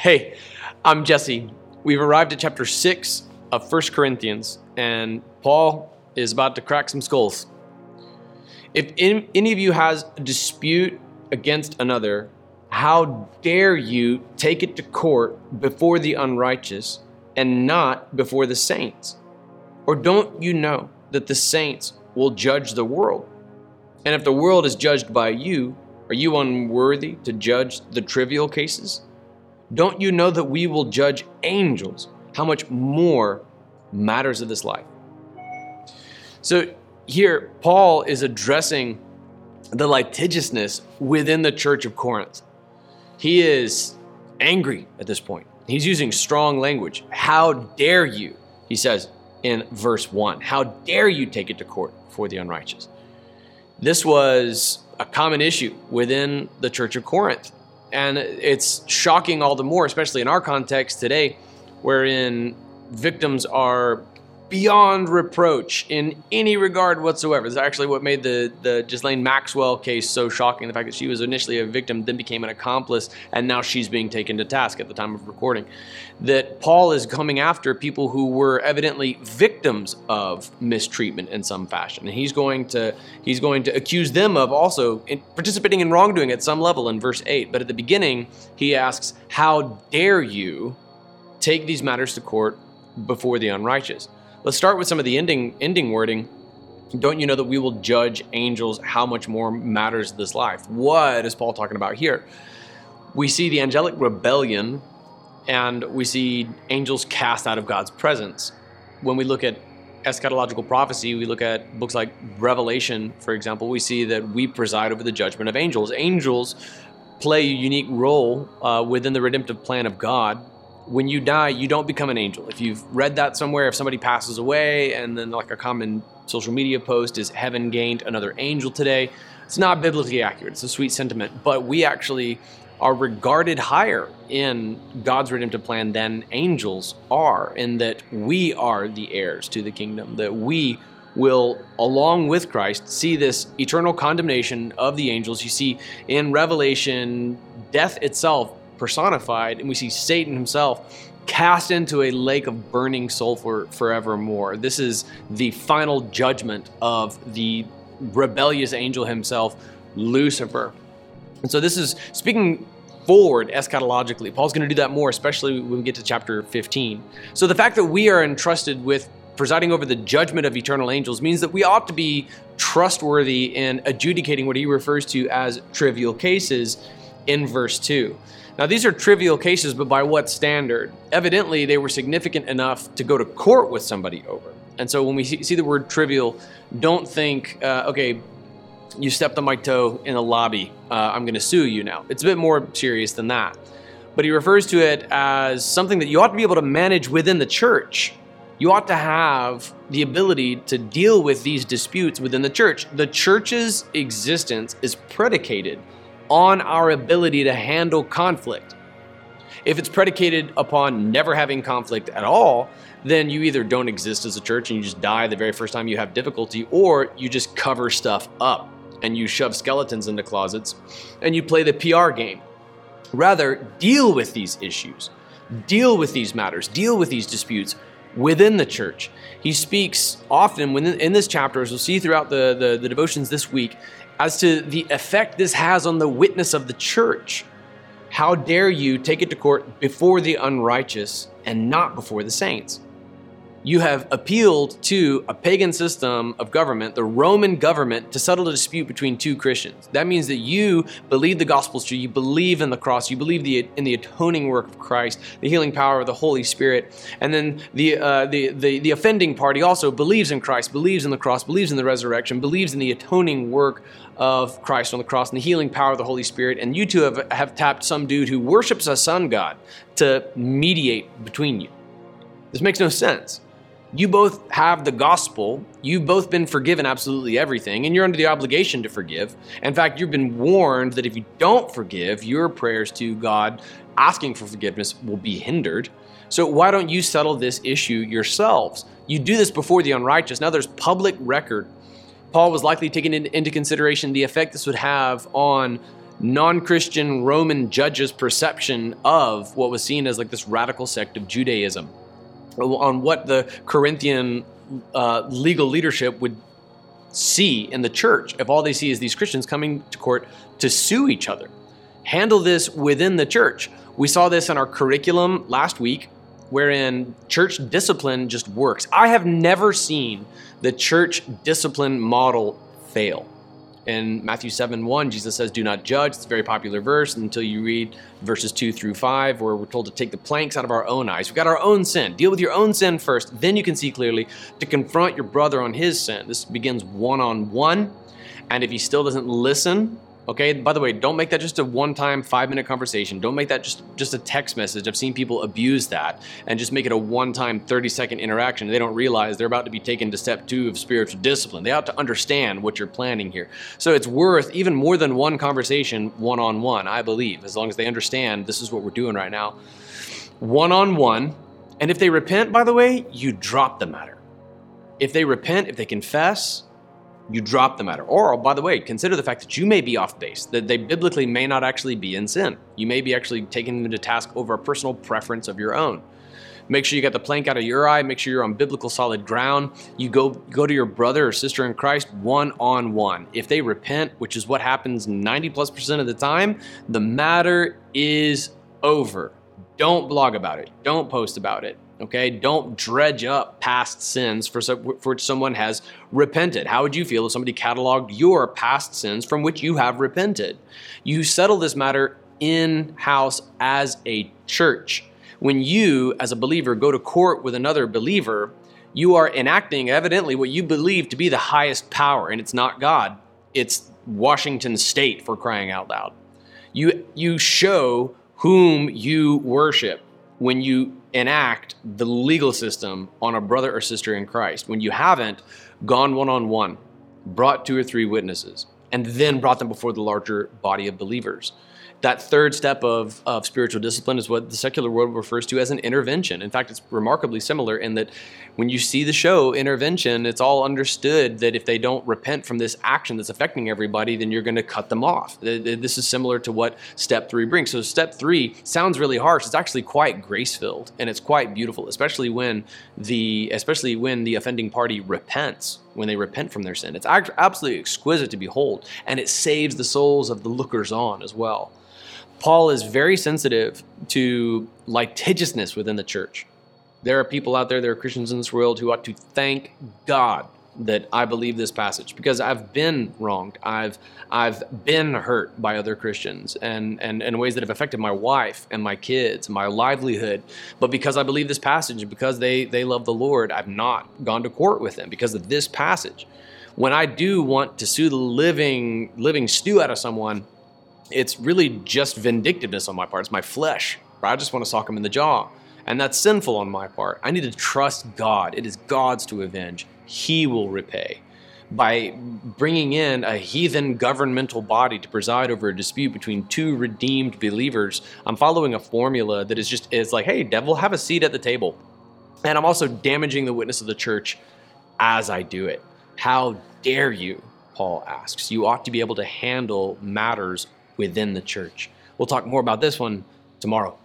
Hey, I'm Jesse. We've arrived at chapter 6 of 1 Corinthians, and Paul is about to crack some skulls. If any of you has a dispute against another, how dare you take it to court before the unrighteous and not before the saints? Or don't you know that the saints will judge the world? And if the world is judged by you, are you unworthy to judge the trivial cases? Don't you know that we will judge angels? How much more matters of this life? So here, Paul is addressing the litigiousness within the church of Corinth. He is angry at this point. He's using strong language. How dare you, he says in verse 1. How dare you take it to court for the unrighteous? This was a common issue within the church of Corinth. And it's shocking all the more, especially in our context today, wherein victims are beyond reproach in any regard whatsoever. This is actually what made the, the Ghislaine Maxwell case so shocking. The fact that she was initially a victim, then became an accomplice, and now she's being taken to task at the time of recording. That Paul is coming after people who were evidently victims of mistreatment in some fashion. And he's going to he's going to accuse them of also participating in wrongdoing at some level in verse 8. But at the beginning, he asks, How dare you take these matters to court before the unrighteous? Let's start with some of the ending ending wording. Don't you know that we will judge angels? How much more matters this life? What is Paul talking about here? We see the angelic rebellion and we see angels cast out of God's presence. When we look at eschatological prophecy, we look at books like Revelation, for example, we see that we preside over the judgment of angels. Angels play a unique role uh, within the redemptive plan of God when you die, you don't become an angel. If you've read that somewhere, if somebody passes away and then like a common social media post is heaven gained another angel today, it's not biblically accurate. It's a sweet sentiment, but we actually are regarded higher in God's redemptive plan than angels are, in that we are the heirs to the kingdom, that we will, along with Christ, see this eternal condemnation of the angels. You see in Revelation, death itself personified, and we see Satan himself cast into a lake of burning sulfur forevermore. This is the final judgment of the rebellious angel himself, Lucifer. And so this is speaking forward eschatologically. Paul's going to do that more, especially when we get to chapter 15. So the fact that we are entrusted with presiding over the judgment of eternal angels means that we ought to be trustworthy in adjudicating what he refers to as trivial cases in verse 2. Now, these are trivial cases, but by what standard? Evidently, they were significant enough to go to court with somebody over. And so when we see the word trivial, don't think, uh, okay, you stepped on my toe in a lobby, uh, I'm to sue you now. It's a bit more serious than that. But he refers to it as something that you ought to be able to manage within the church. You ought to have the ability to deal with these disputes within the church. The church's existence is predicated on our ability to handle conflict. If it's predicated upon never having conflict at all, then you either don't exist as a church and you just die the very first time you have difficulty, or you just cover stuff up and you shove skeletons into closets and you play the PR game. Rather, deal with these issues, deal with these matters, deal with these disputes within the church. He speaks often in this chapter, as we'll see throughout the, the, the devotions this week, as to the effect this has on the witness of the church. How dare you take it to court before the unrighteous and not before the saints? You have appealed to a pagan system of government, the Roman government, to settle a dispute between two Christians. That means that you believe the gospel is true, you believe in the cross, you believe the, in the atoning work of Christ, the healing power of the Holy Spirit, and then the, uh, the, the, the offending party also believes in Christ, believes in the cross, believes in the resurrection, believes in the atoning work of Christ on the cross and the healing power of the Holy Spirit. And you two have, have tapped some dude who worships a sun god to mediate between you. This makes no sense you both have the gospel. You've both been forgiven absolutely everything, and you're under the obligation to forgive. In fact, you've been warned that if you don't forgive, your prayers to God asking for forgiveness will be hindered. So, why don't you settle this issue yourselves? You do this before the unrighteous. Now, there's public record. Paul was likely taking into consideration the effect this would have on non Christian Roman judges' perception of what was seen as like this radical sect of Judaism, on what the Corinthian uh, legal leadership would see in the church if all they see is these Christians coming to court to sue each other. Handle this within the church. We saw this in our curriculum last week, wherein church discipline just works. I have never seen the church discipline model fail in Matthew 7 1, Jesus says, Do not judge. It's a very popular verse until you read verses 2 through 5, where we're told to take the planks out of our own eyes. We've got our own sin. Deal with your own sin first, then you can see clearly to confront your brother on his sin. This begins one on one. And if he still doesn't listen, Okay. By the way, don't make that just a one-time five-minute conversation. Don't make that just just a text message. I've seen people abuse that and just make it a one-time 30-second interaction. They don't realize they're about to be taken to step two of spiritual discipline. They ought to understand what you're planning here. So it's worth even more than one conversation one-on-one. I believe, as long as they understand this is what we're doing right now, one-on-one. And if they repent, by the way, you drop the matter. If they repent, if they confess, you drop the matter. Or, by the way, consider the fact that you may be off base, that they biblically may not actually be in sin. You may be actually taking them to task over a personal preference of your own. Make sure you got the plank out of your eye. Make sure you're on biblical solid ground. You go go to your brother or sister in Christ one on one. If they repent, which is what happens 90 plus percent of the time, the matter is over. Don't blog about it. Don't post about it. Okay, don't dredge up past sins for, for which someone has repented. How would you feel if somebody cataloged your past sins from which you have repented? You settle this matter in house as a church. When you, as a believer, go to court with another believer, you are enacting evidently what you believe to be the highest power, and it's not God, it's Washington State for crying out loud. You, you show whom you worship when you enact the legal system on a brother or sister in Christ, when you haven't gone one on one, brought two or three witnesses, and then brought them before the larger body of believers that third step of, of spiritual discipline is what the secular world refers to as an intervention. In fact, it's remarkably similar in that when you see the show intervention, it's all understood that if they don't repent from this action that's affecting everybody, then you're going to cut them off. This is similar to what step three brings. So, step three sounds really harsh. It's actually quite grace filled and it's quite beautiful, especially when the especially when the offending party repents when they repent from their sin. It's absolutely exquisite to behold, and it saves the souls of the lookers on as well. Paul is very sensitive to litigiousness within the church. There are people out there, there are Christians in this world who ought to thank God that I believe this passage because I've been wronged. I've I've been hurt by other Christians and, and, in ways that have affected my wife and my kids, and my livelihood. But because I believe this passage, because they, they love the Lord, I've not gone to court with them because of this passage. When I do want to sue the living living stew out of someone, it's really just vindictiveness on my part. It's my flesh. Right? I just want to sock him in the jaw. And that's sinful on my part. I need to trust God. It is God's to avenge. He will repay. By bringing in a heathen governmental body to preside over a dispute between two redeemed believers, I'm following a formula that is just is like, hey, devil, have a seat at the table. And I'm also damaging the witness of the church as I do it. How dare you? Paul asks. You ought to be able to handle matters within the church. We'll talk more about this one tomorrow.